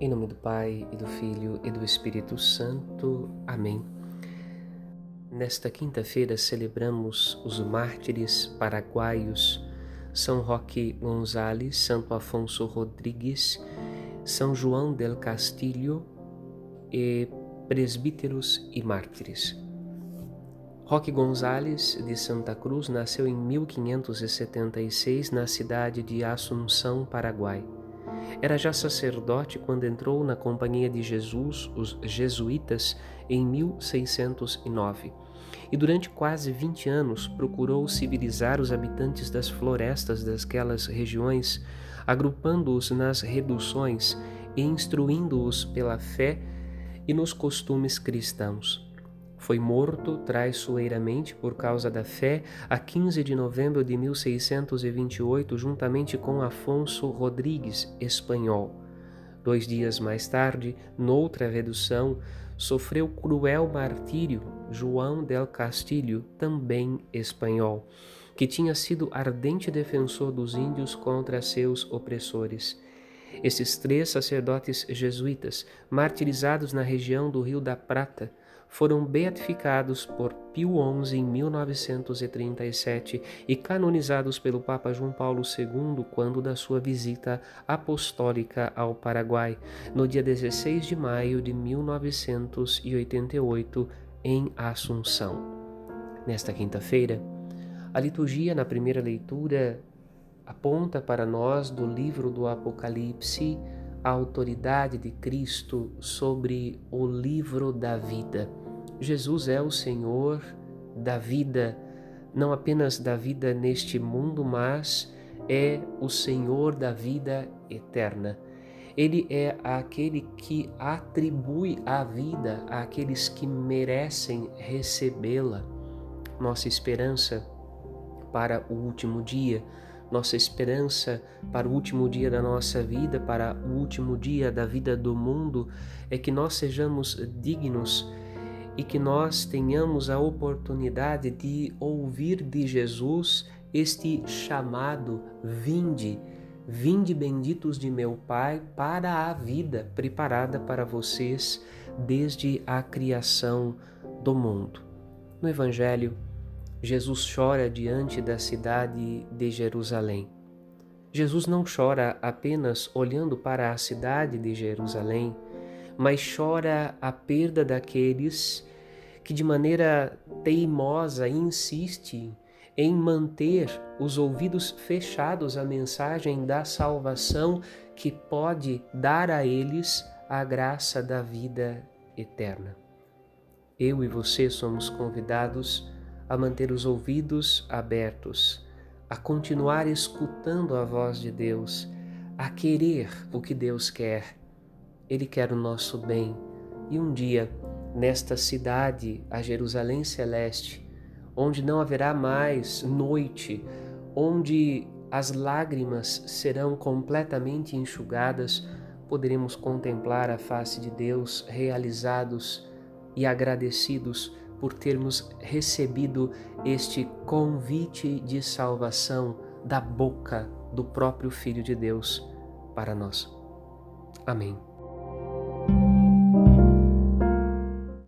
Em nome do Pai, e do Filho e do Espírito Santo. Amém. Nesta quinta-feira celebramos os mártires paraguaios São Roque Gonzales, Santo Afonso Rodrigues, São João del Castilho e presbíteros e mártires. Roque Gonzales de Santa Cruz nasceu em 1576 na cidade de Assunção, Paraguai. Era já sacerdote quando entrou na Companhia de Jesus, os jesuítas, em 1609. E durante quase 20 anos procurou civilizar os habitantes das florestas daquelas regiões, agrupando-os nas reduções e instruindo-os pela fé e nos costumes cristãos. Foi morto traiçoeiramente por causa da fé a 15 de novembro de 1628, juntamente com Afonso Rodrigues, espanhol. Dois dias mais tarde, noutra redução, sofreu cruel martírio João del Castilho, também espanhol, que tinha sido ardente defensor dos índios contra seus opressores. Esses três sacerdotes jesuítas, martirizados na região do Rio da Prata, foram beatificados por Pio XI em 1937 e canonizados pelo Papa João Paulo II quando da sua visita apostólica ao Paraguai, no dia 16 de maio de 1988, em Assunção. Nesta quinta-feira, a liturgia, na primeira leitura, aponta para nós do livro do Apocalipse a autoridade de Cristo sobre o livro da vida. Jesus é o Senhor da vida, não apenas da vida neste mundo, mas é o Senhor da vida eterna. Ele é aquele que atribui a vida àqueles que merecem recebê-la. Nossa esperança para o último dia nossa esperança para o último dia da nossa vida, para o último dia da vida do mundo, é que nós sejamos dignos e que nós tenhamos a oportunidade de ouvir de Jesus este chamado: vinde, vinde benditos de meu Pai para a vida preparada para vocês desde a criação do mundo. No Evangelho, Jesus chora diante da cidade de Jerusalém. Jesus não chora apenas olhando para a cidade de Jerusalém, mas chora a perda daqueles que de maneira teimosa insiste em manter os ouvidos fechados à mensagem da salvação que pode dar a eles a graça da vida eterna. Eu e você somos convidados a manter os ouvidos abertos, a continuar escutando a voz de Deus, a querer o que Deus quer. Ele quer o nosso bem. E um dia, nesta cidade, a Jerusalém Celeste, onde não haverá mais noite, onde as lágrimas serão completamente enxugadas, poderemos contemplar a face de Deus realizados e agradecidos por termos recebido este convite de salvação da boca do próprio Filho de Deus para nós. Amém.